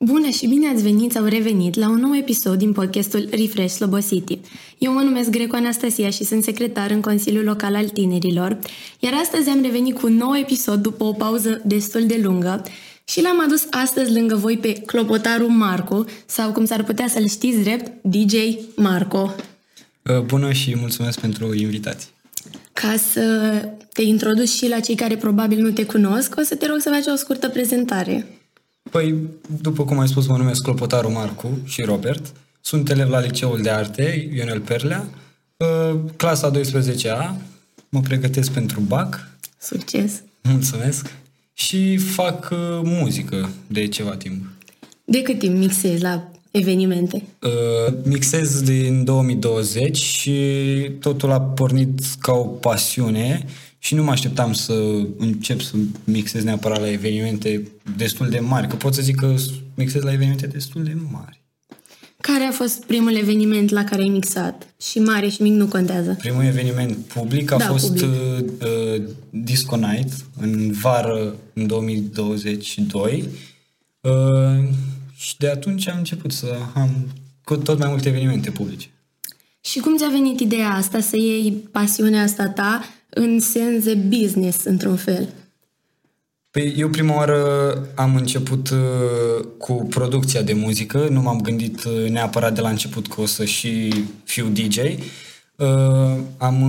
Bună și bine ați venit sau revenit la un nou episod din podcastul Refresh Slobo City. Eu mă numesc Greco Anastasia și sunt secretar în Consiliul Local al Tinerilor, iar astăzi am revenit cu un nou episod după o pauză destul de lungă și l-am adus astăzi lângă voi pe clopotarul Marco, sau cum s-ar putea să-l știți drept, DJ Marco. Uh, bună și mulțumesc pentru invitație. Ca să te introduci și la cei care probabil nu te cunosc, o să te rog să faci o scurtă prezentare. Păi, după cum ai spus, mă numesc Clopotaru Marcu și Robert. Sunt elev la Liceul de Arte, Ionel Perlea, uh, clasa 12A. Mă pregătesc pentru BAC. Succes! Mulțumesc! Și fac uh, muzică de ceva timp. De cât timp mixezi la evenimente? Uh, mixez din 2020 și totul a pornit ca o pasiune și nu mă așteptam să încep să mixez neapărat la evenimente destul de mari, că pot să zic că mixez la evenimente destul de mari. Care a fost primul eveniment la care ai mixat? Și mare și mic nu contează. Primul eveniment public a Da, fost public. Uh, uh, Disco Night în vară în 2022 uh, și de atunci am început să am cu tot mai multe evenimente publice. Și cum ți-a venit ideea asta să iei pasiunea asta ta în sens de business, într-un fel? Păi eu prima oară am început uh, cu producția de muzică, nu m-am gândit uh, neapărat de la început că o să și fiu DJ. Uh, am,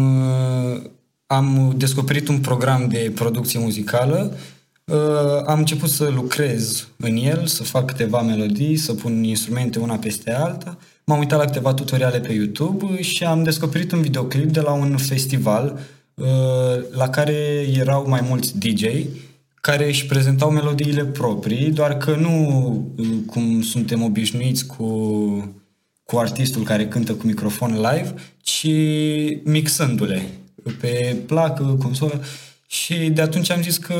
uh, am descoperit un program de producție muzicală, uh, am început să lucrez în el, să fac câteva melodii, să pun instrumente una peste alta. M-am uitat la câteva tutoriale pe YouTube și am descoperit un videoclip de la un festival uh, la care erau mai mulți DJ care își prezentau melodiile proprii, doar că nu uh, cum suntem obișnuiți cu, cu artistul care cântă cu microfon live, ci mixându-le pe placă, consolă. Și de atunci am zis că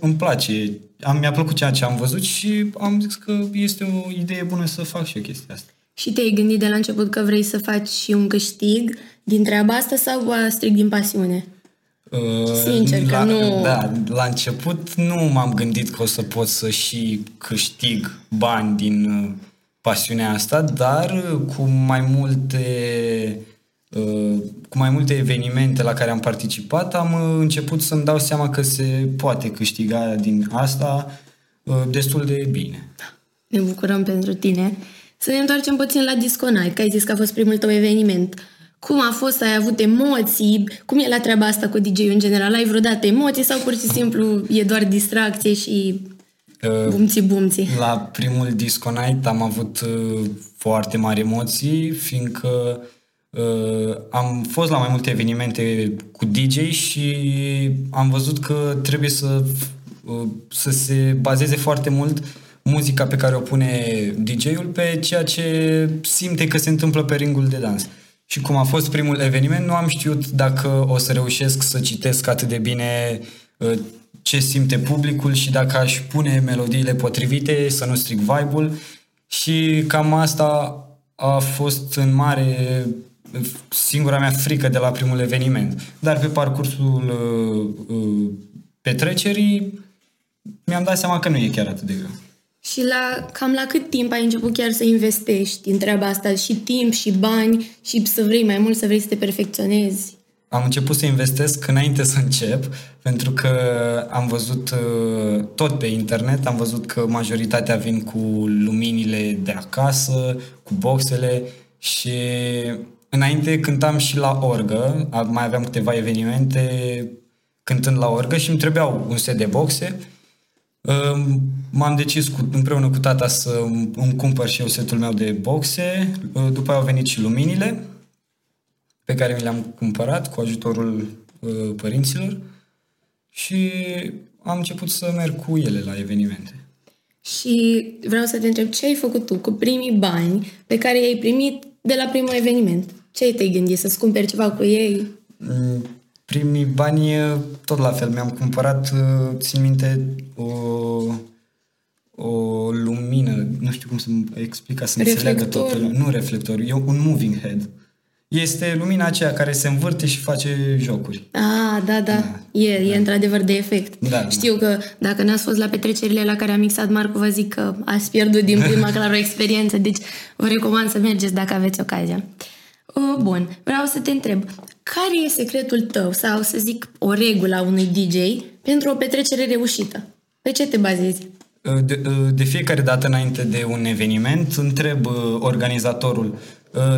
îmi place. Am, mi-a plăcut ceea ce am văzut și am zis că este o idee bună să fac și eu chestia asta. Și te-ai gândit de la început că vrei să faci și un câștig din treaba asta sau uh, strict din pasiune? Uh, Sincer, că la, nu- Da, la început nu m-am gândit că o să pot să și câștig bani din uh, pasiunea asta, dar uh, cu mai multe uh, cu mai multe evenimente la care am participat, am uh, început să-mi dau seama că se poate câștiga din asta uh, destul de bine. Ne bucurăm pentru tine. Să ne întoarcem puțin la Disco Night, că ai zis că a fost primul tău eveniment. Cum a fost? Ai avut emoții? Cum e la treaba asta cu DJ-ul în general? Ai vreodată emoții sau pur și simplu e doar distracție și Uh, bumții bumții? La primul Disco Night am avut uh, foarte mari emoții, fiindcă uh, am fost la mai multe evenimente cu DJ și am văzut că trebuie să, uh, să se bazeze foarte mult muzica pe care o pune DJ-ul pe ceea ce simte că se întâmplă pe ringul de dans. Și cum a fost primul eveniment, nu am știut dacă o să reușesc să citesc atât de bine uh, ce simte publicul și dacă aș pune melodiile potrivite, să nu stric vibe-ul. Și cam asta a fost în mare singura mea frică de la primul eveniment. Dar pe parcursul uh, uh, petrecerii mi-am dat seama că nu e chiar atât de greu. Și la, cam la cât timp ai început chiar să investești în treaba asta? Și timp, și bani, și să vrei mai mult, să vrei să te perfecționezi? Am început să investesc înainte să încep, pentru că am văzut uh, tot pe internet, am văzut că majoritatea vin cu luminile de acasă, cu boxele și înainte cântam și la orgă, a- mai aveam câteva evenimente cântând la orgă și îmi trebuiau un set de boxe. Uh, M-am decis cu, împreună cu tata să îmi cumpăr și eu setul meu de boxe, Uh, după aia au venit și luminile pe care mi le-am cumpărat cu ajutorul uh, părinților și am început să merg cu ele la evenimente. Și vreau să te întreb ce ai făcut tu cu primii bani pe care i-ai primit de la primul eveniment? Ce ai te-ai gândit? Să-ți cumperi ceva cu ei? Mm, Primii bani, uh, tot la fel, mi-am cumpărat, uh, țin minte, o, o lumină, nu știu cum să explic ca să înțeleagă Reflector? toată lumea. Nu reflector, e un moving head. Este lumina aceea care se învârte și face jocuri. Ah, da, da. da. E, da. e într-adevăr de efect. Da, Știu da. că dacă n-ați fost la petrecerile la care a mixat Marcu, vă zic că ați pierdut din prima clar o experiență, deci vă recomand să mergeți dacă aveți ocazia. Bun, vreau să te întreb, care e secretul tău sau să zic o regulă a unui DJ pentru o petrecere reușită? Pe ce te bazezi? De, de fiecare dată înainte de un eveniment, întreb organizatorul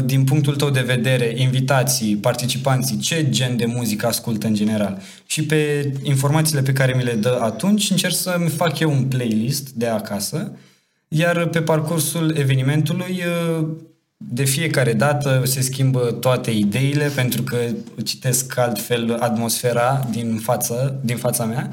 din punctul tău de vedere, invitații, participanții, ce gen de muzică ascultă în general. Și pe informațiile pe care mi le dă atunci, încerc să-mi fac eu un playlist de acasă, iar pe parcursul evenimentului de fiecare dată se schimbă toate ideile pentru că citesc altfel atmosfera din, față, din fața mea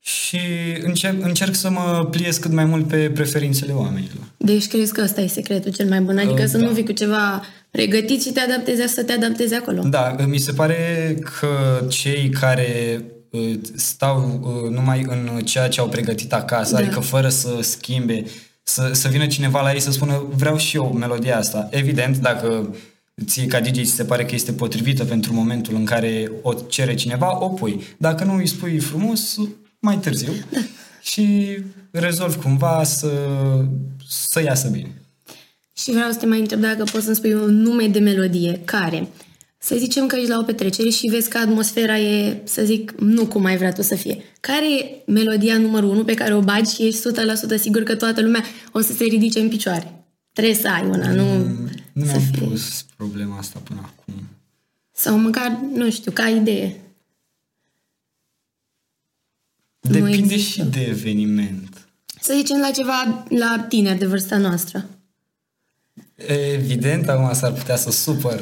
și încerc, încerc să mă pliez cât mai mult pe preferințele oamenilor. Deci crezi că ăsta e secretul cel mai bun? Adică uh, să da. nu vii cu ceva pregătit și te adaptezi să te adaptezi acolo. Da, mi se pare că cei care uh, stau uh, numai în ceea ce au pregătit acasă, da. adică fără să schimbe să, să vină cineva la ei să spună vreau și eu melodia asta. Evident, dacă ție ca DJ ți se pare că este potrivită pentru momentul în care o cere cineva, o pui. Dacă nu îi spui frumos, mai târziu. Da. Și rezolvi cumva să, să iasă bine. Și vreau să te mai întreb dacă poți să-mi spui un nume de melodie care să zicem că ești la o petrecere și vezi că atmosfera e, să zic, nu cum ai vrea tu să fie. Care e melodia numărul unu pe care o bagi și ești 100% sigur că toată lumea o să se ridice în picioare? Trebuie să ai una, nu mm, Nu mi-am fie. pus problema asta până acum. Sau măcar, nu știu, ca idee. Depinde și de eveniment. Să zicem la ceva la tineri de vârsta noastră. Evident, acum s-ar putea să supăr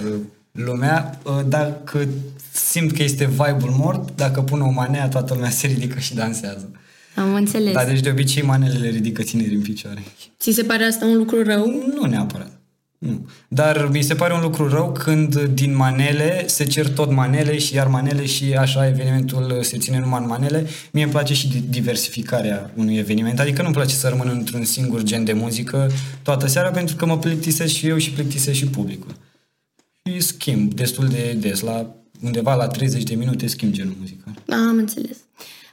lumea, ă, dacă simt că este vibe-ul mort, dacă pun o manea, toată lumea se ridică și dansează. Am înțeles. Dar deci de obicei manele le ridică tineri în picioare. Ți se pare asta un lucru rău? Nu neapărat. Nu. Dar mi se pare un lucru rău când din manele se cer tot manele și iar manele și așa evenimentul se ține numai în manele. Mie îmi place și diversificarea unui eveniment, adică nu-mi place să rămân într-un singur gen de muzică toată seara pentru că mă plictisesc și eu și plictisesc și publicul și schimb destul de des, la undeva la 30 de minute schimb genul muzical. Am înțeles.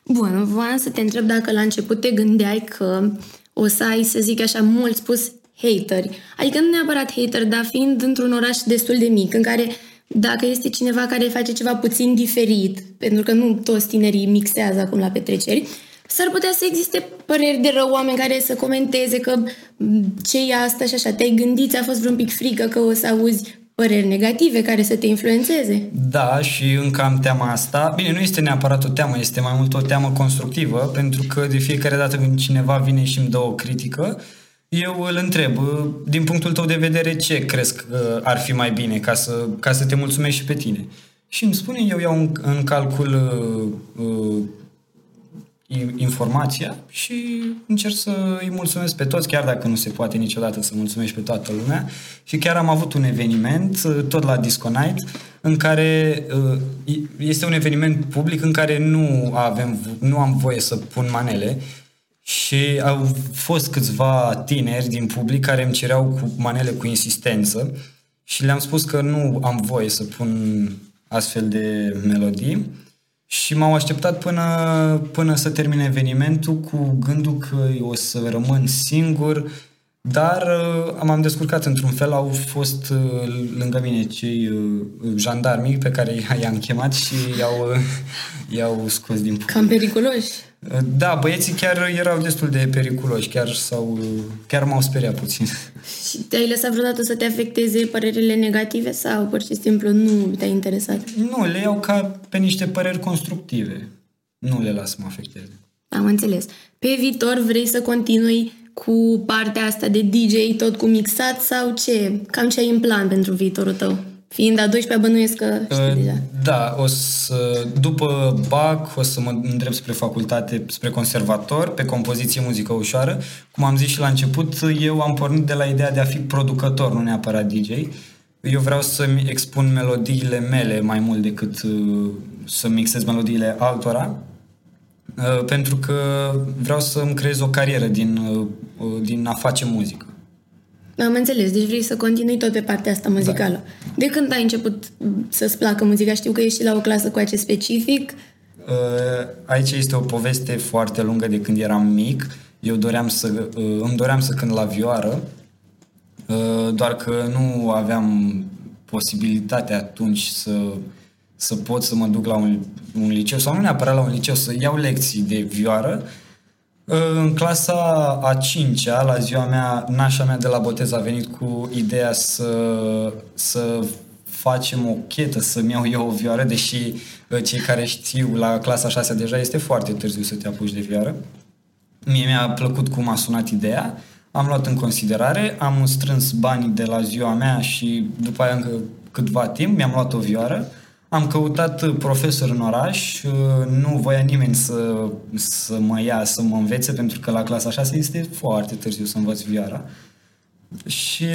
Bun, voiam să te întreb dacă la început te gândeai că o să ai, să zic așa, mult spus hateri. Adică nu neapărat hater, dar fiind într-un oraș destul de mic, în care dacă este cineva care face ceva puțin diferit, pentru că nu toți tinerii mixează acum la petreceri, s-ar putea să existe păreri de rău, oameni care să comenteze că ce e asta și așa. Te-ai gândit, ți-a fost vreun pic frică că o să auzi păreri negative care să te influențeze. Da, și încă am teama asta. Bine, nu este neapărat o teamă, este mai mult o teamă constructivă, pentru că de fiecare dată când cineva vine și îmi dă o critică, eu îl întreb, din punctul tău de vedere, ce crezi că ar fi mai bine ca să, ca să te mulțumești și pe tine? Și îmi spune, eu iau în, în calcul uh, uh informația și încerc să îi mulțumesc pe toți, chiar dacă nu se poate niciodată să mulțumești pe toată lumea. Și chiar am avut un eveniment, uh, tot la Disco Night, în care uh, este un eveniment public în care nu, avem, nu am voie să pun manele și au fost câțiva tineri din public care îmi cereau cu manele cu insistență și le-am spus că nu am voie să pun astfel de melodii și m-au așteptat până, până să termine evenimentul cu gândul că o să rămân singur, dar uh, m-am descurcat într-un fel, au fost uh, lângă mine cei uh, jandarmii pe care i-am chemat și i-au, i-au scos din public. Cam periculoși. Da, băieții chiar erau destul de periculoși, chiar, sau, chiar m-au speriat puțin. Și te-ai lăsat vreodată să te afecteze părerile negative sau pur și simplu nu te-ai interesat? Nu, le iau ca pe niște păreri constructive. Nu le las să mă afecteze. Am înțeles. Pe viitor vrei să continui cu partea asta de DJ tot cu mixat sau ce? Cam ce ai în plan pentru viitorul tău? Fiind a 12-a, bănuiesc că știi uh, deja. Da, o să, după BAC o să mă îndrept spre facultate, spre conservator, pe compoziție muzică ușoară. Cum am zis și la început, eu am pornit de la ideea de a fi producător, nu neapărat DJ. Eu vreau să-mi expun melodiile mele mai mult decât uh, să mixez melodiile altora, uh, pentru că vreau să-mi creez o carieră din, uh, din a face muzică. Am înțeles, deci vrei să continui tot pe partea asta muzicală. Da. De când ai început să-ți placă muzica? Știu că ești la o clasă cu acest specific. Uh, aici este o poveste foarte lungă de când eram mic. Eu doream să, uh, îmi doream să cânt la vioară, uh, doar că nu aveam posibilitatea atunci să, să pot să mă duc la un, un liceu, sau nu neapărat la un liceu, să iau lecții de vioară. În clasa a cincea, la ziua mea, nașa mea de la botez a venit cu ideea să, să facem o chetă, să-mi iau eu o vioară, deși cei care știu la clasa 6 deja este foarte târziu să te apuci de vioară. Mie mi-a plăcut cum a sunat ideea, am luat în considerare, am strâns banii de la ziua mea și după aia încă câtva timp mi-am luat o vioară, am căutat profesor în oraș, nu voia nimeni să, să mă ia, să mă învețe, pentru că la clasa 6 este foarte târziu să învăț vioara. Și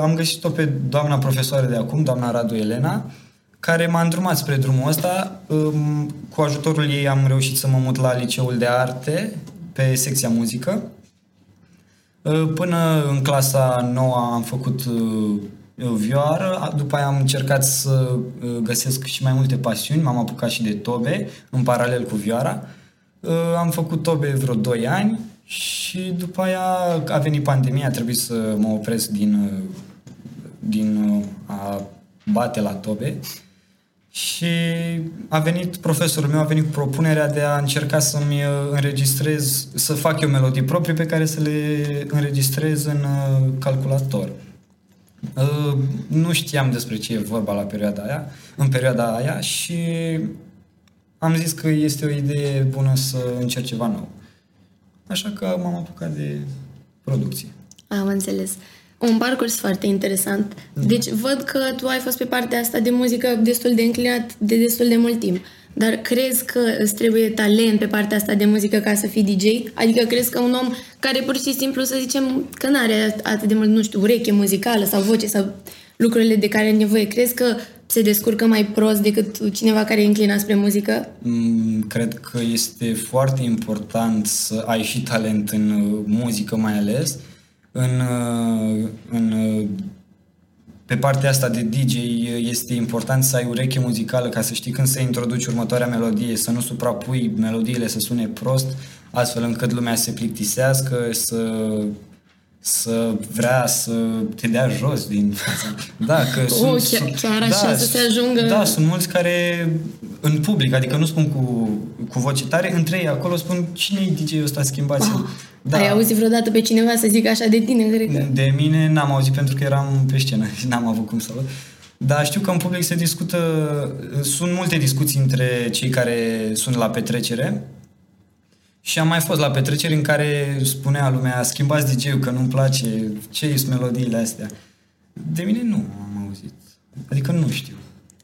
am găsit-o pe doamna profesoară de acum, doamna Radu Elena, care m-a îndrumat spre drumul ăsta. Cu ajutorul ei am reușit să mă mut la liceul de arte, pe secția muzică. Până în clasa 9 am făcut vioară, după aia am încercat să găsesc și mai multe pasiuni, m-am apucat și de tobe, în paralel cu vioara. Am făcut tobe vreo 2 ani și după aia a venit pandemia, a trebuit să mă opresc din, din a bate la tobe și a venit profesorul meu, a venit cu propunerea de a încerca să-mi uh, înregistrez, să fac eu melodii proprii pe care să le înregistrez în uh, calculator. Uh, nu știam despre ce e vorba la perioada aia, în perioada aia și am zis că este o idee bună să încerc ceva nou. Așa că m-am apucat de producție. Am înțeles un parcurs foarte interesant. Da. Deci văd că tu ai fost pe partea asta de muzică destul de înclinat de destul de mult timp. Dar crezi că îți trebuie talent pe partea asta de muzică ca să fii DJ? Adică crezi că un om care pur și simplu, să zicem, că nu are atât de mult, nu știu, ureche muzicală sau voce sau lucrurile de care are nevoie, crezi că se descurcă mai prost decât cineva care e înclinat spre muzică? Mm, cred că este foarte important să ai și talent în uh, muzică mai ales, în, uh, în, uh, pe partea asta de DJ este important să ai ureche muzicală ca să știi când să introduci următoarea melodie, să nu suprapui melodiile să sune prost, astfel încât lumea se plictisească, să să vrea să te dea jos din fața. Da, că oh, sunt, chiar, chiar așa da, să se ajungă... Da, sunt mulți care în public, adică nu spun cu, cu voce tare, între ei acolo spun cine e DJ-ul ăsta schimbat? Oh, da. Ai auzit vreodată pe cineva să zică așa de tine, cred că? De mine n-am auzit pentru că eram pe scenă și n-am avut cum să văd. Dar știu că în public se discută, sunt multe discuții între cei care sunt la petrecere, și am mai fost la petreceri în care spunea lumea, schimbați DJ-ul că nu-mi place, ce sunt melodiile astea. De mine nu am auzit. Adică nu știu.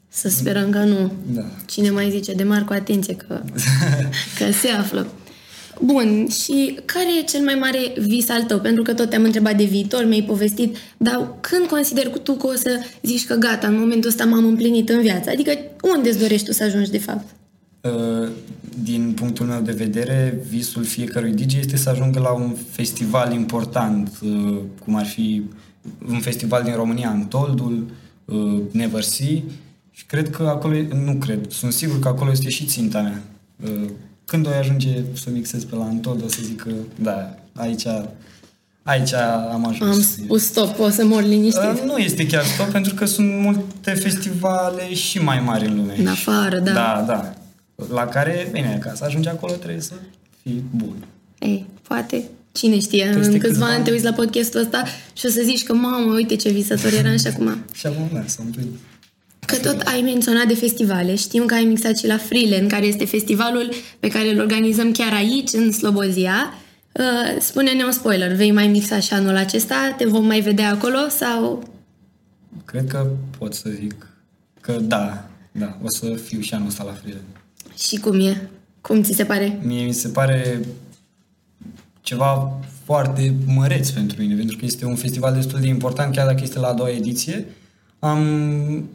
Să sperăm că nu. Da. Cine mai zice, de mar cu atenție că, că se află. Bun, și care e cel mai mare vis al tău? Pentru că tot te-am întrebat de viitor, mi-ai povestit, dar când consideri tu că o să zici că gata, în momentul ăsta m-am împlinit în viață? Adică unde îți dorești tu să ajungi de fapt? Uh, din punctul meu de vedere, visul fiecărui DJ este să ajungă la un festival important, uh, cum ar fi un festival din România, Antoldul, uh, Never See, și cred că acolo, nu cred, sunt sigur că acolo este și ținta mea. Când o ajunge să mixez pe la Antold, o să zic că, da, aici Aici am ajuns. Am spus stop, o să mor liniștit. Nu este chiar stop, pentru că sunt multe festivale și mai mari în lume. În afară, da. Da, da la care, bine, ca să ajungi acolo trebuie să fii bun. Ei, poate, cine știe, Peste în câțiva ani te uiți la podcastul ăsta și o să zici că, mamă, uite ce visător eram și acum. și acum, da, să împlinit. Că tot ai menționat de festivale. Știm că ai mixat și la Freeland, care este festivalul pe care îl organizăm chiar aici, în Slobozia. Uh, spune-ne un spoiler, vei mai mixa și anul acesta? Te vom mai vedea acolo sau... Cred că pot să zic că da, da, o să fiu și anul ăsta la Freeland. Și cum e? Cum ți se pare? Mie mi se pare ceva foarte măreț pentru mine, pentru că este un festival destul de important, chiar dacă este la a doua ediție. Am,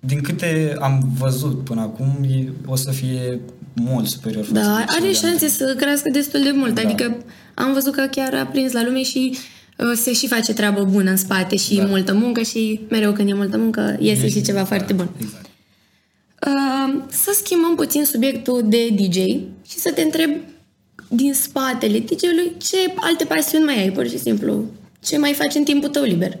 din câte am văzut până acum, e, o să fie mult superior. Da, are șanse să crească destul de mult. Da. Adică am văzut că chiar a prins la lume și uh, se și face treabă bună în spate și Da. multă muncă și mereu când e multă muncă iese și ceva Da, foarte bun. Exact. Uh, să schimbăm puțin subiectul de DJ și să te întreb din spatele DJ-ului ce alte pasiuni mai ai, pur și simplu. Ce mai faci în timpul tău liber?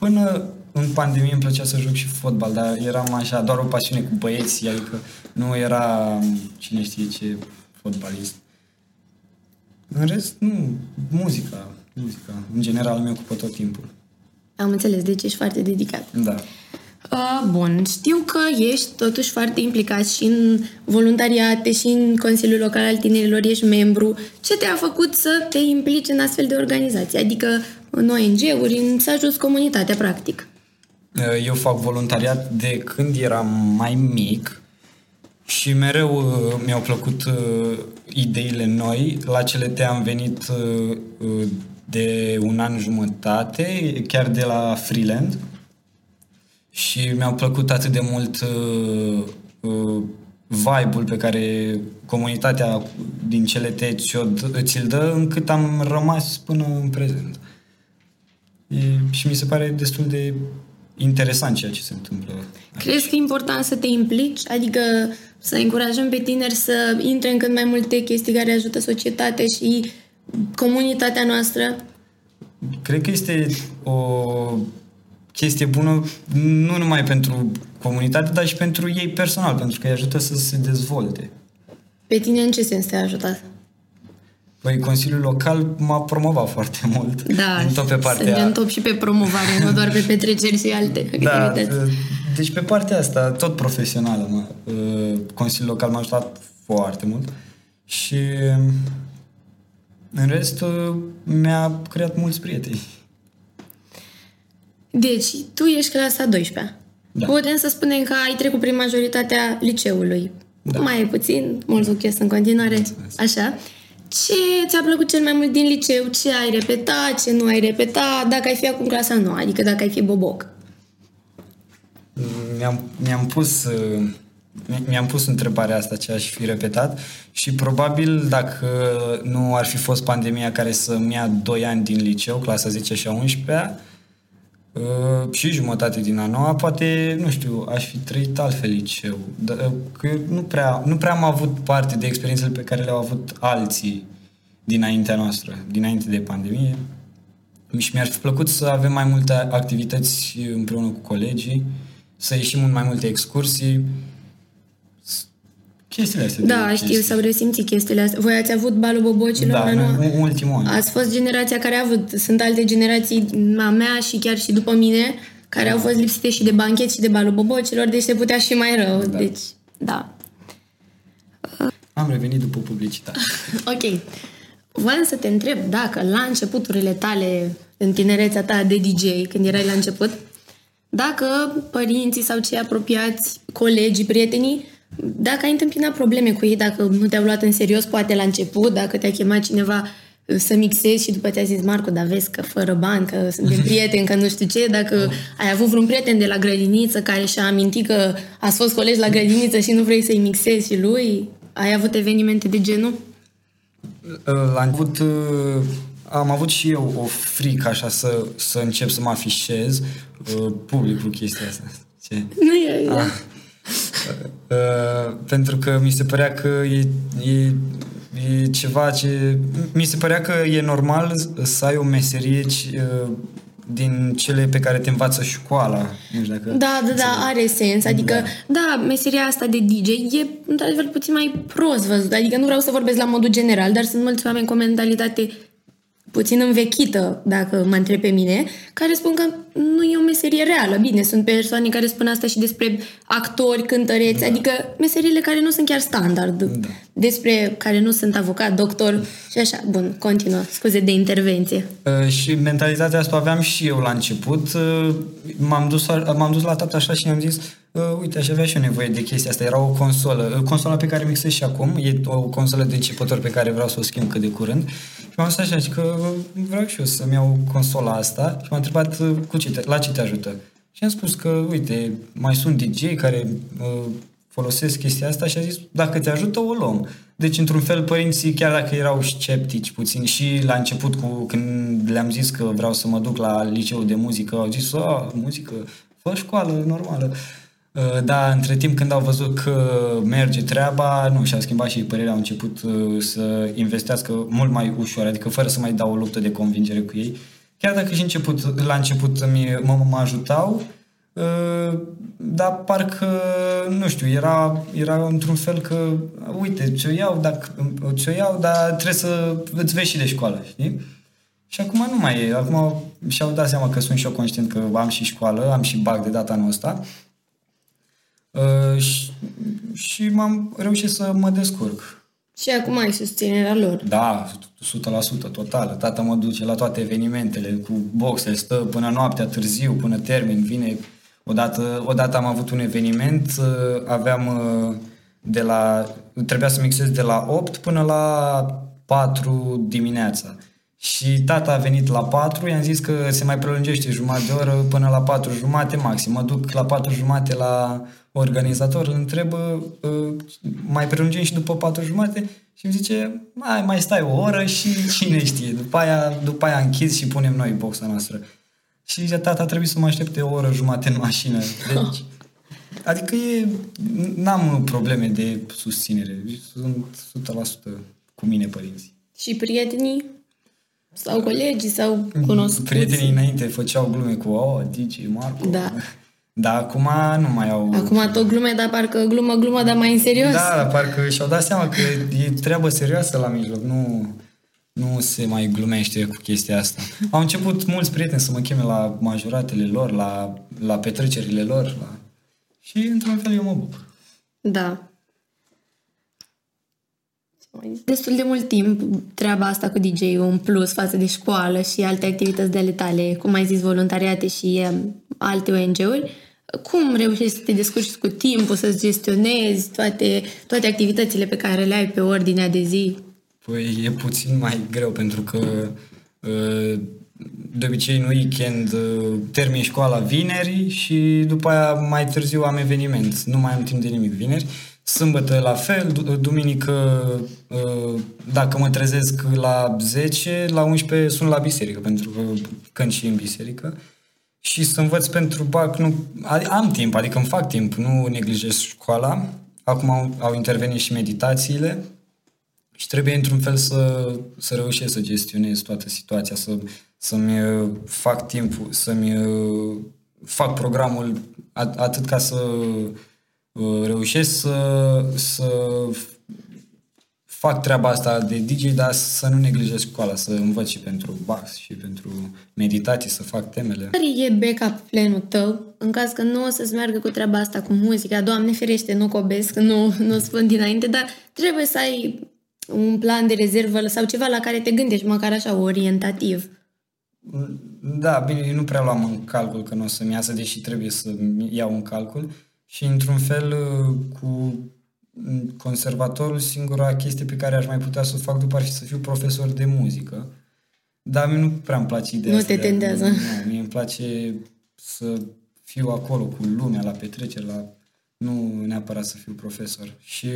Până în pandemie îmi plăcea să joc și fotbal, dar eram așa, doar o pasiune cu băieții, adică nu era cine știe ce fotbalist. În rest, nu, muzica, muzica, în general mi ocupă tot timpul. Am înțeles, deci ești foarte dedicat. Da. Uh, bun, știu că ești totuși foarte implicat și în voluntariate și în Consiliul Local al Tinerilor, ești membru. Ce te-a făcut să te implici în astfel de organizații? Adică în ONG-uri, în să ajuți comunitatea, practic. Eu fac voluntariat de când eram mai mic și mereu uh, mi-au plăcut uh, ideile noi. La CLT am venit uh, uh, de un an jumătate, chiar de la Freeland și mi-au plăcut atât de mult uh, uh, vibe-ul pe care comunitatea din CLT ți-o, dă- ți-l dă încât am rămas până în prezent. E, și mi se pare destul de interesant ceea ce se întâmplă. Crezi că e important să te implici? Adică să încurajăm pe tineri să intre în cât mai multe chestii care ajută societatea și comunitatea noastră? Cred că este o chestie bună nu numai pentru comunitate, dar și pentru ei personal, pentru că îi ajută să se dezvolte. Pe tine în ce sens te-a ajutat? Păi Consiliul Local m-a promovat foarte mult. Da, tot pe partea... suntem top și pe promovare, nu doar pe petreceri și alte Da, activități. deci pe partea asta, tot profesională, mă, uh, Consiliul Local m-a ajutat foarte mult și în rest uh, mi-a creat mulți prieteni. Deci, tu ești clasa 12 Da. Putem să spunem că ai trecut prin majoritatea liceului. Da. Mai e puțin, mult succes în continuare. Mulțumesc. Așa. Ce ți-a plăcut cel mai mult din liceu? Ce ai repetat? Ce nu ai repetat? Dacă ai fi acum clasa nouă, adică dacă ai fi boboc. Mi-am, mi-am pus uh, mi- mi-am pus întrebarea asta ce aș fi repetat și probabil dacă nu ar fi fost pandemia care să-mi ia 2 ani din liceu, clasa 10 și a 11 uh, și jumătate din a noua, poate, nu știu, aș fi trăit altfel liceu. Dar, uh, Că eu nu prea, nu prea am avut parte de experiențele pe care le-au avut alții dinaintea noastră, dinainte de pandemie. Și mi-ar fi plăcut să avem mai multe activități împreună cu colegii, să ieșim în mai multe excursii. S- Chestiile astea. de Da, chestii. știu, s-au resimțit chestiile astea. Voi ați avut balul bobocilor Da, la în, nouă? în ultimul an. Ați fost generația care a avut. Sunt alte generații, a mea și chiar și după mine, care au fost lipsite și de banchet și de balul bobocilor, deci se putea și mai rău. Da. Deci, da. Am revenit după publicitate. Ok. Voiam să te întreb dacă la începuturile tale, în tinerețea ta de DJ, când erai la început, dacă părinții sau cei apropiați, colegii, prietenii, dacă ai întâmpinat probleme cu ei, dacă nu te-au luat în serios, poate la început, dacă te-a chemat cineva să mixezi și după ți-a zis Marco, dar vezi că fără bani, că suntem prieteni, că nu știu ce, dacă ai avut vreun prieten de la grădiniță care și-a amintit că ați fost colegi la grădiniță și nu vrei să-i mixezi și lui, ai avut evenimente de genul? La început uh, am avut și eu o frică așa să, să încep să mă afișez uh, public cu chestia asta. Ce? Nu e... Ah. Uh, pentru că mi se părea că e, e, e ceva ce... Mi se părea că e normal să ai o meserie ci- uh, din cele pe care te învață școala. Nu știu dacă... Da, da, da, are sens. Adică, da. Da. da, meseria asta de DJ e, într-adevăr, puțin mai prost văzut. Adică nu vreau să vorbesc la modul general, dar sunt mulți oameni cu o mentalitate puțin învechită, dacă mă întreb pe mine, care spun că nu e o meserie reală. Bine, sunt persoane care spun asta și despre actori, cântăreți, da. adică meseriile care nu sunt chiar standard, da. despre care nu sunt avocat, doctor și așa. Bun, continuă. Scuze de intervenție. Uh, și mentalitatea asta o aveam și eu la început. Uh, m-am, dus, m-am dus la tata așa și i-am zis uh, uite, aș avea și eu nevoie de chestia asta. Era o consolă. Uh, Consola pe care mixez și acum e o consolă de începător pe care vreau să o schimb cât de curând. Și m-am zis așa și că uh, vreau și eu să-mi iau consola asta și m-a întrebat uh, cu ce te, la ce te ajută. Și am spus că, uite, mai sunt DJ care uh, folosesc chestia asta și a zis, dacă te ajută, o luăm. Deci, într-un fel, părinții, chiar dacă erau sceptici puțin și la început, cu, când le-am zis că vreau să mă duc la liceul de muzică, au zis, a, muzică, fă școală normală. Uh, dar între timp când au văzut că merge treaba, nu, și-au schimbat și părerea, au început uh, să investească mult mai ușor, adică fără să mai dau o luptă de convingere cu ei. Chiar dacă și început, la început mă, mă ajutau, uh, dar parcă, nu știu, era, era într-un fel că, uite, ce-o iau, dacă, ce-o iau, dar trebuie să îți vezi și de școală, știi? Și acum nu mai e. Acum și-au dat seama că sunt și eu conștient că am și școală, am și bag de data anul ăsta. Uh, și, și m-am reușit să mă descurc. Și acum ai susținerea lor. Da, 100% total. Tata mă duce la toate evenimentele cu boxe, stă până noaptea târziu, până termin, vine. Odată, odată am avut un eveniment, uh, aveam uh, de la, trebuia să mixez de la 8 până la 4 dimineața. Și tata a venit la 4, i-am zis că se mai prelungește jumătate de oră până la 4 jumate maxim. Mă duc la 4 jumate la organizator, îl întreb, uh, mai prelungim și după 4 jumate? Și îmi zice, mai, mai stai o oră și cine știe. După aia, după aia închid și punem noi boxa noastră. Și zice, tata trebuie să mă aștepte o oră jumate în mașină. Deci, adică e, n-am probleme de susținere. Sunt 100% cu mine părinții. Și prietenii? Sau colegii sau cunoscuți? Prietenii înainte făceau glume cu, oh, DJ Marco. Da. Dar acum nu mai au... Acum tot glume, dar parcă glumă, glumă, dar mai în serios. Da, parcă și-au dat seama că e treabă serioasă la mijloc, nu, nu se mai glumește cu chestia asta. Au început mulți prieteni să mă cheme la majoratele lor, la, la petrecerile lor, la... și într-un fel eu mă bucur. Da. Destul de mult timp treaba asta cu DJ-ul în plus față de școală și alte activități de ale tale, cum ai zis, voluntariate și um, alte ONG-uri. Cum reușești să te descurci cu timpul, să-ți gestionezi toate, toate activitățile pe care le ai pe ordinea de zi? Păi e puțin mai greu pentru că uh, de obicei în weekend uh, termin școala vineri și după aia mai târziu am eveniment. Nu mai am timp de nimic vineri. Sâmbătă la fel, duminică uh, dacă mă trezesc la 10, la 11 sunt la biserică, pentru că cânt și în biserică. Și să învăț pentru BAC, nu, am timp, adică îmi fac timp, nu neglijez școala. Acum au, au intervenit și meditațiile și trebuie într-un fel să, să reușesc să gestionez toată situația, să, să-mi uh, fac timpul, să-mi uh, fac programul atât ca să Uh, reușesc să, să fac treaba asta de DJ, dar să nu neglijez școala, să învăț și pentru bax și pentru meditații, să fac temele. Care e backup planul tău în caz că nu o să-ți meargă cu treaba asta cu muzica? Doamne ferește, nu cobesc, nu, nu spun dinainte, dar trebuie să ai un plan de rezervă sau ceva la care te gândești, măcar așa, orientativ. Da, bine, eu nu prea luam în calcul că nu o să-mi iasă, deși trebuie să iau în calcul și într-un fel uh, cu conservatorul singura chestie pe care aș mai putea să o fac după ar fi să fiu profesor de muzică. Dar mie nu prea îmi place ideea Nu te tendează. Nu, mie îmi place să fiu acolo cu lumea, la petreceri, la... nu neapărat să fiu profesor. Și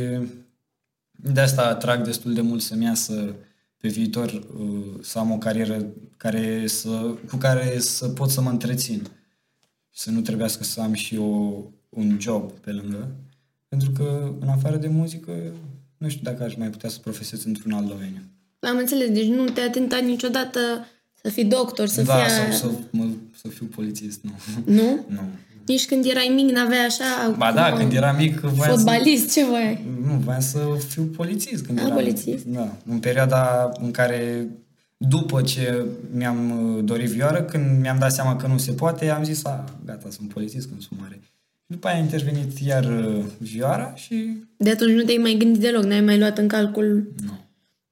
de asta atrag destul de mult să-mi iasă pe viitor uh, să am o carieră care să, cu care să pot să mă întrețin. Și să nu trebuiască să am și o un job pe lângă, pentru că în afară de muzică nu știu dacă aș mai putea să profesez într-un alt domeniu. Am înțeles, deci nu te-a tentat niciodată să fii doctor, să da, fii... sau să, mă, să fiu polițist, nu. Nu? nu. Nici când erai mic n-aveai așa... Ba da, când eram mic voiam Fotbalist, să... ce voiai? Nu, voiam să fiu polițist. Când A, eram, polițist? Da, în perioada în care după ce mi-am uh, dorit vioară, când mi-am dat seama că nu se poate, am zis, a, gata, sunt polițist când sunt mare. După aia a intervenit iar uh, vioara și... De atunci nu te-ai mai gândit deloc, n-ai mai luat în calcul... Nu.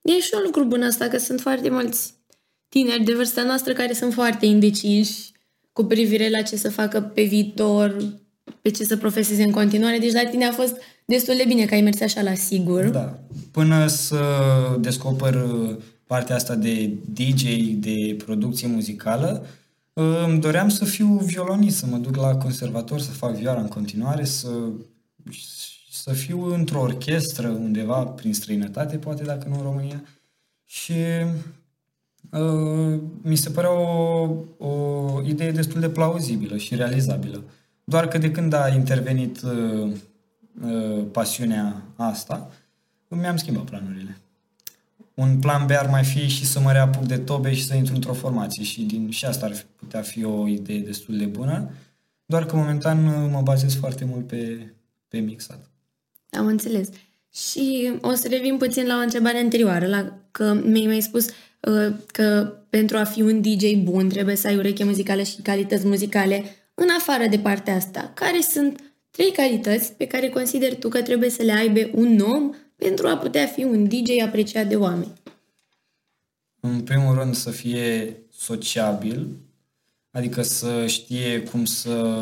E și un lucru bun asta, că sunt foarte mulți tineri de vârsta noastră care sunt foarte indeciși cu privire la ce să facă pe viitor, pe ce să profeseze în continuare. Deci la tine a fost destul de bine că ai mers așa la sigur. Da. Până să descoper uh, partea asta de DJ, de producție muzicală, îmi doream să fiu violonist, să mă duc la conservator, să fac vioara în continuare, să, să fiu într-o orchestră undeva prin străinătate, poate dacă nu în România. Și uh, mi se părea o, o idee destul de plauzibilă și realizabilă. Doar că de când a intervenit uh, uh, pasiunea asta, mi-am schimbat planurile. Un plan B ar mai fi și să mă reapuc de tobe și să intru într-o formație și, din, și asta ar putea fi o idee destul de bună, doar că momentan uh, mă bazez foarte mult pe, pe mixat. Am înțeles. Și o să revin puțin la o întrebare anterioară, la că mi-ai mai spus uh, că pentru a fi un DJ bun trebuie să ai ureche muzicală și calități muzicale. În afară de partea asta, care sunt trei calități pe care consideri tu că trebuie să le aibă un om pentru a putea fi un DJ apreciat de oameni? În primul rând să fie sociabil, adică să știe cum să,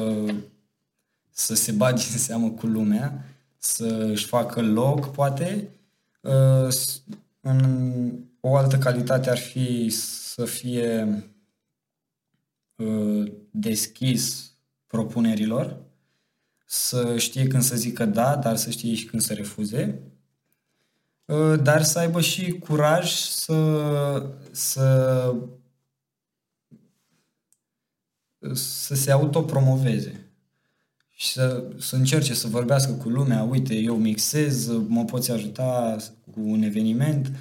să se bage în seamă cu lumea, să își facă loc, poate. Uh, în o altă calitate ar fi să fie uh, deschis propunerilor, să știe când să zică da, dar să știe și când să refuze, uh, dar să aibă și curaj să, să, să se autopromoveze și să, să încerce să vorbească cu lumea, uite, eu mixez, mă poți ajuta cu un eveniment.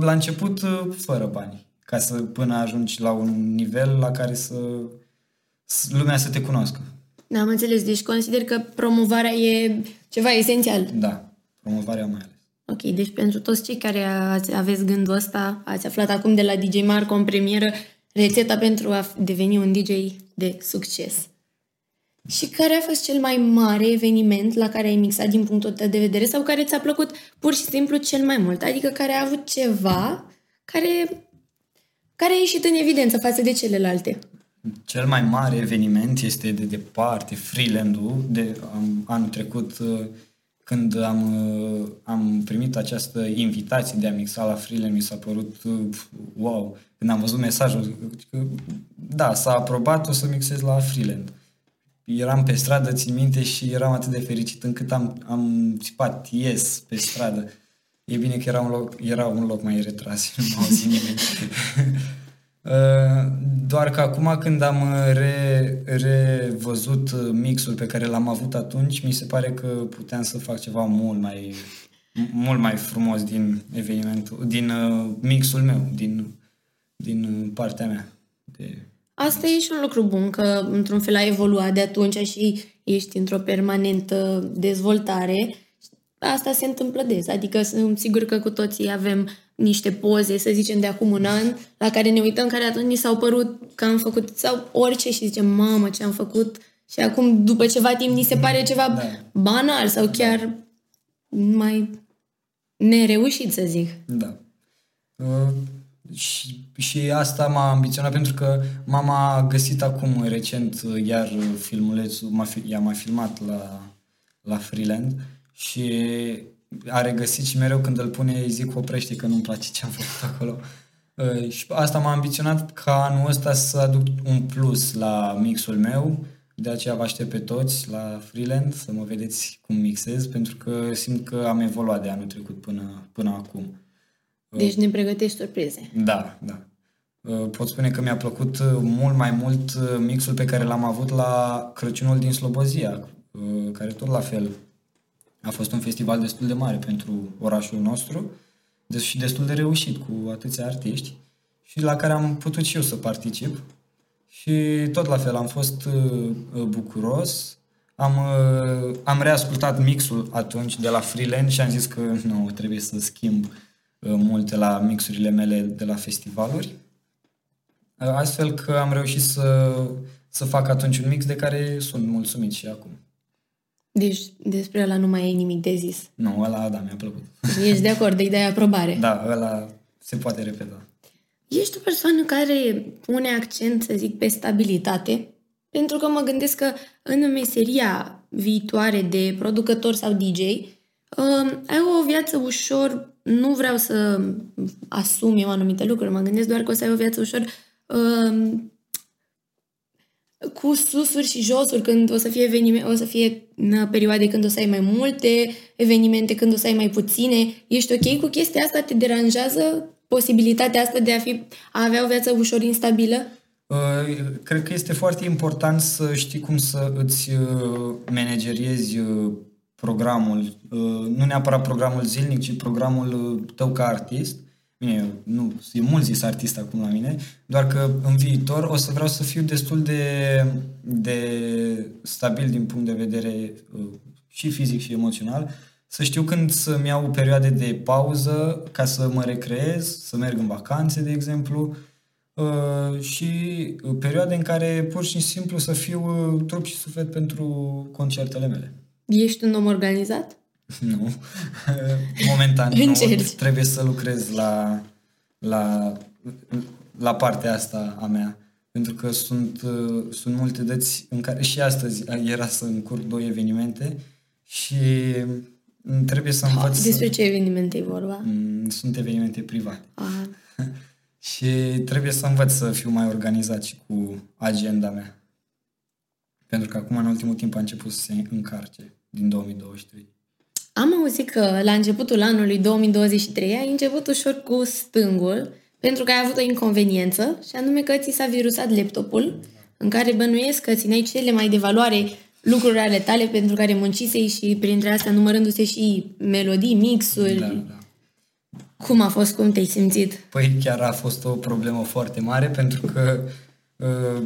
La început, fără bani, ca să până ajungi la un nivel la care să, să lumea să te cunoască. Da, am înțeles. Deci consider că promovarea e ceva esențial. Da, promovarea mai ales. Ok, deci pentru toți cei care ați, aveți gândul ăsta, ați aflat acum de la DJ Marco în premieră rețeta pentru a deveni un DJ de succes. Și care a fost cel mai mare eveniment la care ai mixat din punctul tău de vedere sau care ți-a plăcut pur și simplu cel mai mult? Adică care a avut ceva care, care a ieșit în evidență față de celelalte? Cel mai mare eveniment este de departe Freeland-ul de am, anul trecut uh, când am, uh, am primit această invitație de a mixa la Freeland, mi s-a părut uh, wow. Când am văzut mesajul, da, s-a aprobat, o să mixez la Freeland eram pe stradă, țin minte, și eram atât de fericit încât am, am țipat yes pe stradă. E bine că era un loc, era un loc mai retras și nu m-a auzit nimeni. Uh, doar că acum când am re, revăzut mixul pe care l-am avut atunci, mi se pare că puteam să fac ceva mult mai mult mai frumos din evenimentul, din uh, mixul meu, din, din partea mea de Asta e și un lucru bun, că într-un fel a evoluat de atunci și ești într-o permanentă dezvoltare. Asta se întâmplă des, adică sunt sigur că cu toții avem niște poze, să zicem, de acum un an, la care ne uităm, care atunci ni s-au părut că am făcut, sau orice și zicem, mamă, ce am făcut, și acum, după ceva timp, ni se pare ceva da. banal sau chiar mai nereușit, să zic. Da. Uh și, și asta m-a ambiționat pentru că mama a găsit acum recent iar filmulețul, m-a, i-a mai filmat la, la Freeland și a regăsit și mereu când îl pune îi zic oprește că nu-mi place ce am făcut acolo. Uh, și asta m-a ambiționat ca anul ăsta să aduc un plus la mixul meu, de aceea vă aștept pe toți la Freeland să mă vedeți cum mixez, pentru că simt că am evoluat de anul trecut până, până acum. Deci ne pregătești surprize. Da, da. Uh, pot spune că mi-a plăcut uh, mult mai mult uh, mixul pe care l-am avut la Crăciunul din Slobozia, care tot la fel a fost un festival destul de mare pentru orașul nostru și destul de reușit cu atâția artiști și la care am putut și eu să particip. Și tot la fel am fost bucuros, am, am reascultat mixul atunci de la Freeland și am zis că nu, trebuie să schimb Uh, multe la mixurile mele de la festivaluri. Uh, astfel că am reușit să, să fac atunci un mix de care sunt mulțumit și acum. Deci despre ăla nu mai ai nimic de zis. Nu, ăla, da, mi-a plăcut. Ești de acord, îi dai aprobare. Da, ăla se poate repeta. Ești o persoană care pune accent, să zic, pe stabilitate, pentru că mă gândesc că în meseria viitoare de producător sau DJ, uh, ai o viață ușor nu vreau să asum eu anumite lucruri, mă gândesc doar că o să ai o viață ușor uh, cu susuri și josuri când o să fie eveniment, o să fie în perioade când o să ai mai multe evenimente, când o să ai mai puține. Ești ok cu chestia asta? Te deranjează posibilitatea asta de a, fi, a avea o viață ușor instabilă? Uh, cred că este foarte important să știi cum să îți uh, manageriezi uh, programul, nu neapărat programul zilnic, ci programul tău ca artist. Bine, nu, e mult zis artist acum la mine, doar că în viitor o să vreau să fiu destul de, de stabil din punct de vedere și fizic și emoțional, să știu când să-mi iau perioade de pauză ca să mă recreez, să merg în vacanțe, de exemplu, Uh, și uh, perioade în care pur și simplu să fiu uh, trup și suflet pentru concertele mele. Ești un om organizat? Nu. Momentan nu. Trebuie să lucrez la, la, la partea asta a mea. Pentru că sunt, sunt multe dăți în care și astăzi era să încurc două evenimente și trebuie să învăț... Despre ce evenimente e vorba? Mm, sunt evenimente private. Aha. Și trebuie să învăț să fiu mai organizat și cu agenda mea. Pentru că acum, în ultimul timp, a început să se încarce din 2023. Am auzit că la începutul anului 2023 ai început ușor cu stângul pentru că ai avut o inconveniență și anume că ți s-a virusat laptopul în care bănuiesc că țineai cele mai de valoare lucruri ale tale pentru care muncisei și printre astea numărându-se și melodii, mixuri, da, da. Cum a fost? Cum te-ai simțit? Păi chiar a fost o problemă foarte mare pentru că uh,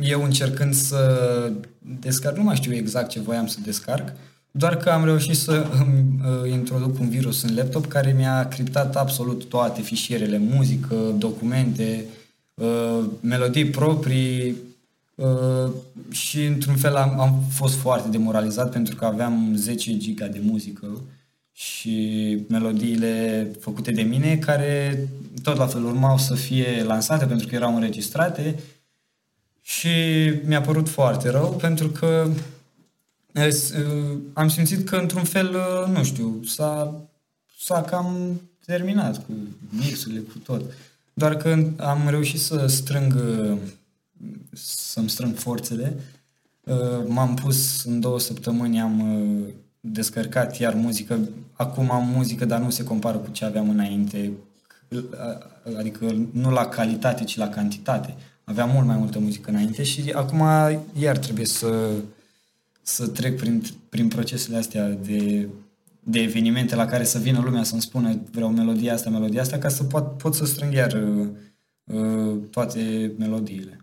eu încercând să descarc, nu mai știu exact ce voiam să descarc, doar că am reușit să îmi uh, introduc un virus în laptop care mi-a criptat absolut toate fișierele, muzică, documente, uh, melodii proprii și într-un fel am, am fost foarte demoralizat pentru că aveam 10 giga de muzică și melodiile făcute de mine, care tot la fel urmau să fie lansate pentru că erau înregistrate. Și mi-a părut foarte rău pentru că am simțit că într-un fel, nu știu, s-a, s-a cam terminat cu mixurile, cu tot. Doar că am reușit să strâng, să-mi strâng forțele. M-am pus în două săptămâni, am descărcat iar muzică. Acum am muzică, dar nu se compară cu ce aveam înainte. Adică nu la calitate, ci la cantitate. Aveam mult mai multă muzică înainte și acum iar trebuie să, să trec prin, prin procesele astea de, de evenimente la care să vină lumea să-mi spună vreau melodia asta, melodia asta, ca să pot, pot să strâng iar uh, uh toate melodiile.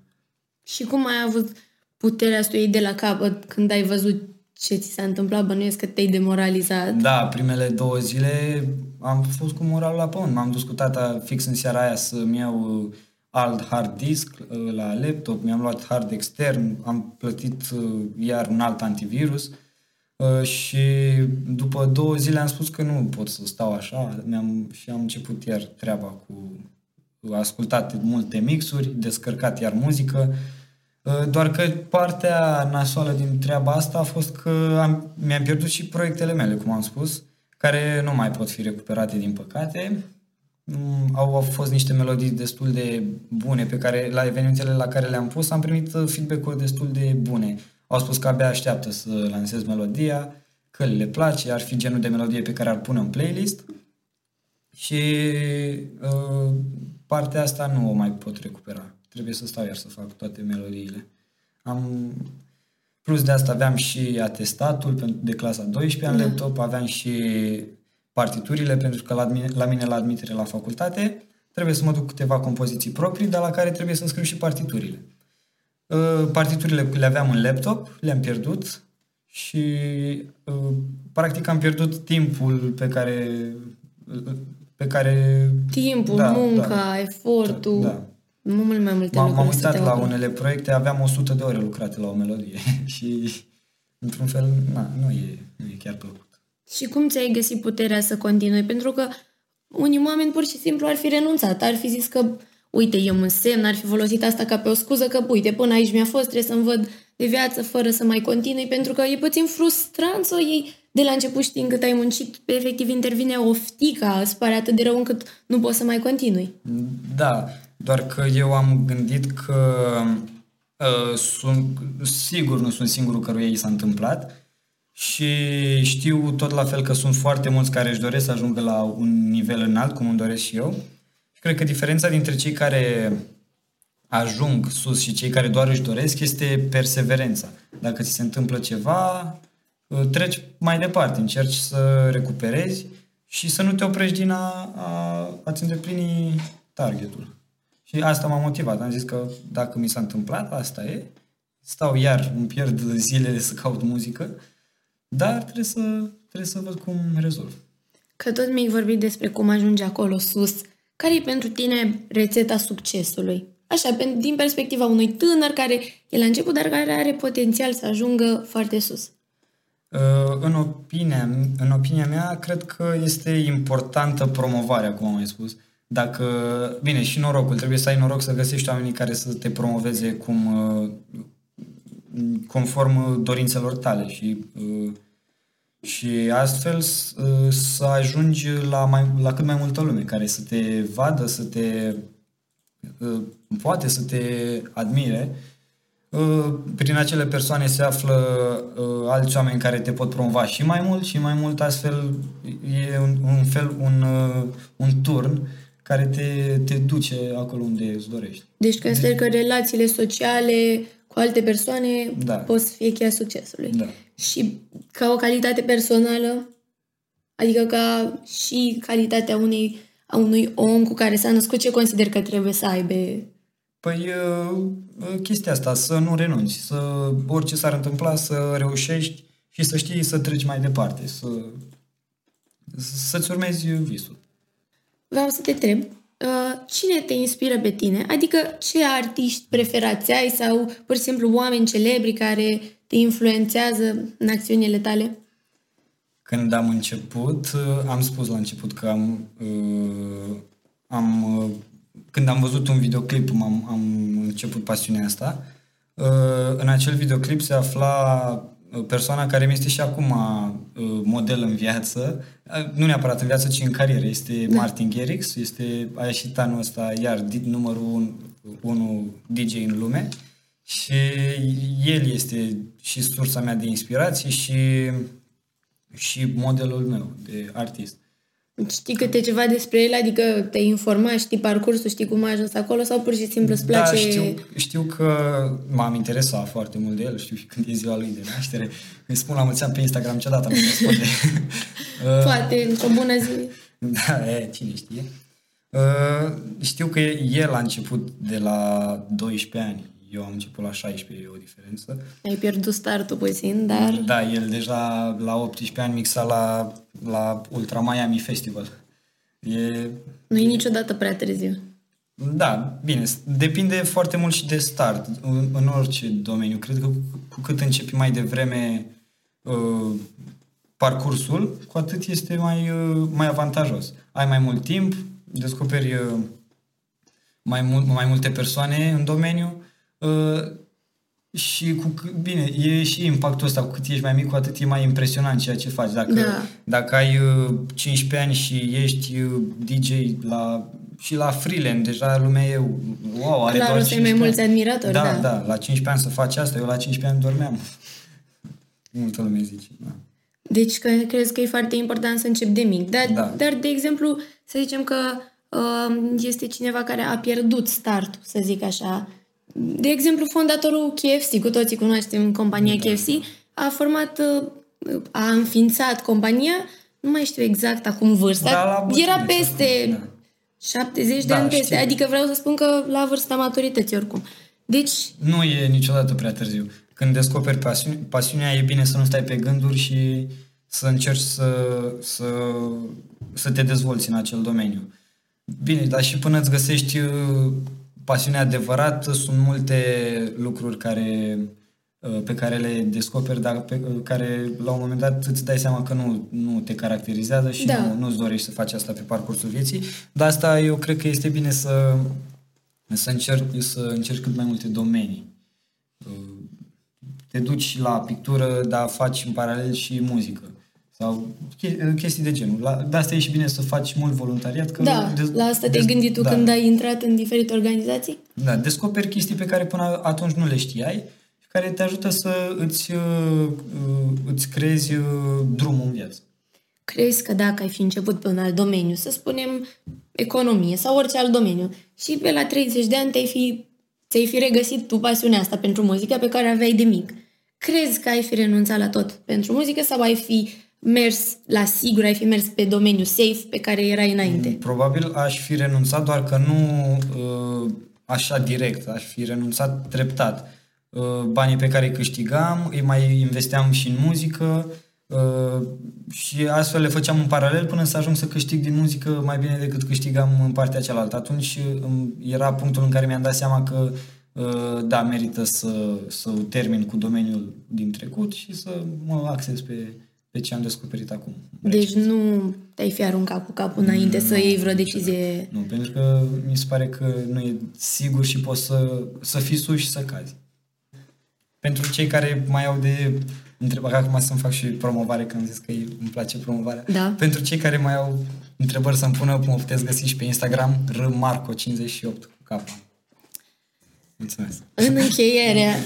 Și cum ai avut puterea să o iei de la capăt când ai văzut ce ți s-a întâmplat? Bănuiesc că te-ai demoralizat. Da, primele două zile am fost cu moralul la pământ. M-am dus cu tata fix în seara aia să-mi iau uh, alt hard disk uh, la laptop, mi-am luat hard extern, am plătit uh, iar un alt antivirus și după două zile am spus că nu pot să stau așa mi-am, și am început iar treaba cu ascultat multe mixuri, descărcat iar muzică Uh, doar că partea nasoală din treaba asta a fost că am, mi-am pierdut și proiectele mele, cum am spus, care nu mai pot fi recuperate din păcate. Mm, au, au fost niște melodii destul de bune pe care la evenimentele la care le-am pus am primit uh, feedback-uri destul de bune. Au spus că abia așteaptă să lansez melodia, că le place, ar fi genul de melodie pe care ar pune în playlist și uh, partea asta nu o mai pot recupera trebuie să stau iar să fac toate melodiile. Am, plus de asta aveam și atestatul de clasa 12 în da. laptop, aveam și partiturile, pentru că la mine, la mine la admitere la facultate trebuie să mă duc câteva compoziții proprii, dar la care trebuie să scriu și partiturile. Uh, partiturile le aveam în laptop, le-am pierdut și uh, practic am pierdut timpul pe care pe care... Timpul, da, munca, da, efortul. Da, mult mai multe M-am, m-am uitat la unele proiecte, aveam 100 de ore lucrate la o melodie și într-un fel na, nu, e, nu e chiar plăcut. Și cum ți-ai găsit puterea să continui? Pentru că unii oameni pur și simplu ar fi renunțat, ar fi zis că uite, e un semn, ar fi folosit asta ca pe o scuză că, uite, până aici mi-a fost, trebuie să-mi văd de viață fără să mai continui, pentru că e puțin frustrant să o iei de la început știind cât ai muncit, pe efectiv intervine o ftică, îți pare atât de rău încât nu poți să mai continui. Da, doar că eu am gândit că uh, sunt, sigur nu sunt singurul căruia i s-a întâmplat și știu tot la fel că sunt foarte mulți care își doresc să ajungă la un nivel înalt, cum îmi doresc și eu. Și cred că diferența dintre cei care ajung sus și cei care doar își doresc este perseverența. Dacă ți se întâmplă ceva, treci mai departe, încerci să recuperezi și să nu te oprești din a, a, a-ți îndeplini targetul. Și asta m-a motivat. Am zis că dacă mi s-a întâmplat, asta e. Stau iar, îmi pierd zilele să caut muzică, dar trebuie să, trebuie să văd cum rezolv. Că tot mi-ai vorbit despre cum ajungi acolo sus. Care e pentru tine rețeta succesului? Așa, din perspectiva unui tânăr care e la început, dar care are potențial să ajungă foarte sus. Uh, în opinia, în opinia mea, cred că este importantă promovarea, cum am mai spus. Dacă, bine, și norocul, trebuie să ai noroc să găsești oamenii care să te promoveze cum, uh, conform dorințelor tale și, uh, și astfel să ajungi la, mai, la cât mai multă lume care să te vadă, să te poate să te admire Uh, prin acele persoane se află uh, alți oameni care te pot promova și mai mult și mai mult astfel e un, un fel, un, uh, un turn care te, te duce acolo unde îți dorești. Deci consider că relațiile sociale cu alte persoane da. pot să fie cheia succesului. Da. Și ca o calitate personală, adică ca și calitatea unei, a unui om cu care s-a născut, ce consider că trebuie să aibă Păi chestia asta, să nu renunți, să orice s-ar întâmpla, să reușești și să știi să treci mai departe, să, să-ți urmezi visul. Vreau să te întreb, cine te inspiră pe tine? Adică ce artiști preferați ai sau pur și simplu oameni celebri care te influențează în acțiunile tale? Când am început, am spus la început că am, am când am văzut un videoclip, am, am început pasiunea asta. Uh, în acel videoclip se afla uh, persoana care mi este și acum uh, model în viață, nu neapărat în viață, ci în carieră. Este da. Martin Garrix, este, a ieșit anul ăsta iar numărul 1 DJ în lume și el este și sursa mea de inspirație și, și modelul meu de artist. Știi câte ceva despre el? Adică te-ai informat, știi parcursul, știi cum a ajuns acolo sau pur și simplu îți place? Da, știu, știu că m-am interesat foarte mult de el, știu și când e ziua lui de naștere. Îi spun la mulți ani pe Instagram niciodată nu răspunde. Poate, într-o bună zi. Da, e, cine știe. Uh, știu că el a început de la 12 ani eu am început la 16, e o diferență. Ai pierdut startul puțin, dar... Da, el deja la 18 ani mixa la, la Ultra Miami Festival. E... Nu e niciodată prea târziu. Da, bine, depinde foarte mult și de start, în, în orice domeniu. Cred că cu, cu cât începi mai devreme uh, parcursul, cu atât este mai, uh, mai avantajos. Ai mai mult timp, descoperi uh, mai, mult, mai multe persoane în domeniu Uh, și cu, bine, e și impactul ăsta, cu cât ești mai mic, cu atât e mai impresionant ceea ce faci. Dacă, da. dacă ai uh, 15 ani și ești uh, DJ la, și la freelance, deja lumea e, wow, are Clar, doar să mai mulți admiratori, da, da. Da, la 15 ani să faci asta, eu la 15 ani dormeam. Multă lume zice, da. Deci că, crezi că e foarte important să începi de mic. Dar, da. dar de exemplu, să zicem că uh, este cineva care a pierdut startul, să zic așa, de exemplu, fondatorul KFC, cu toții cunoaștem compania da. KFC, a format, uh, a înființat compania, nu mai știu exact acum vârsta, da, era peste da. 70 de da, ani peste, știu. adică vreau să spun că la vârsta maturității oricum. Deci... Nu e niciodată prea târziu. Când descoperi pasiune, pasiunea, e bine să nu stai pe gânduri și să încerci să, să, să te dezvolți în acel domeniu. Bine, dar și până îți găsești uh, pasiunea adevărată sunt multe lucruri care, uh, pe care le descoperi, dar pe uh, care la un moment dat îți dai seama că nu, nu te caracterizează și da. nu, nu-ți dorești să faci asta pe parcursul vieții. Dar asta eu cred că este bine să, să, încerci, să încerci cât mai multe domenii. Uh, te duci la pictură, dar faci în paralel și muzică. Sau chestii de genul. La, de asta e și bine să faci mult voluntariat. Că da, de, la asta te-ai gândit tu da. când ai intrat în diferite organizații? Da, descoperi chestii pe care până atunci nu le știai care te ajută să îți, uh, uh, îți creezi uh, drumul în viață. Crezi că dacă ai fi început pe un alt domeniu, să spunem economie sau orice alt domeniu, și pe la 30 de ani te-ai fi, ți-ai fi regăsit tu pasiunea asta pentru muzica pe care aveai de mic, crezi că ai fi renunțat la tot pentru muzică sau ai fi mers la sigur, ai fi mers pe domeniul safe pe care erai înainte? Probabil aș fi renunțat, doar că nu uh, așa direct, aș fi renunțat treptat. Uh, banii pe care îi câștigam, îi mai investeam și în muzică uh, și astfel le făceam în paralel până să ajung să câștig din muzică mai bine decât câștigam în partea cealaltă. Atunci uh, era punctul în care mi-am dat seama că uh, da, merită să, să termin cu domeniul din trecut și să mă axez pe, pe ce am descoperit acum. Deci nu te-ai fi aruncat cu capul înainte nu, să iei vreo decizie... Nu, pentru că mi se pare că nu e sigur și poți să, să fii sus și să cazi. Pentru cei care mai au de întrebări, acum să-mi fac și promovare, că am zis că îmi place promovarea. Da. Pentru cei care mai au întrebări să-mi pună, mă puteți găsi și pe Instagram, rmarco58 cu capa. Mulțumesc. În încheiere...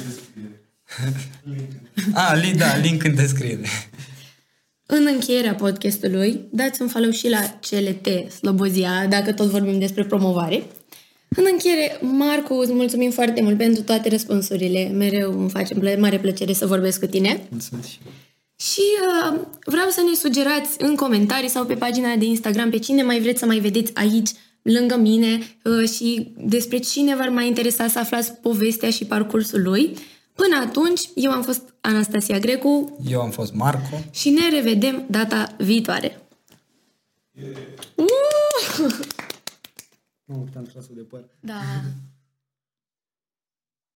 A, li, da, link în descriere. În încheierea podcastului, dați un follow și la CLT Slobozia, dacă tot vorbim despre promovare. În încheiere, Marcu, îți mulțumim foarte mult pentru toate răspunsurile. Mereu îmi face mare plăcere să vorbesc cu tine. Mulțumesc. Și uh, vreau să ne sugerați în comentarii sau pe pagina de Instagram pe cine mai vreți să mai vedeți aici, lângă mine uh, și despre cine v-ar mai interesa să aflați povestea și parcursul lui. Până atunci, eu am fost Anastasia Grecu. Eu am fost Marco. Și ne revedem data viitoare. Yeah. Uh! Nu, am tras de păr. Da.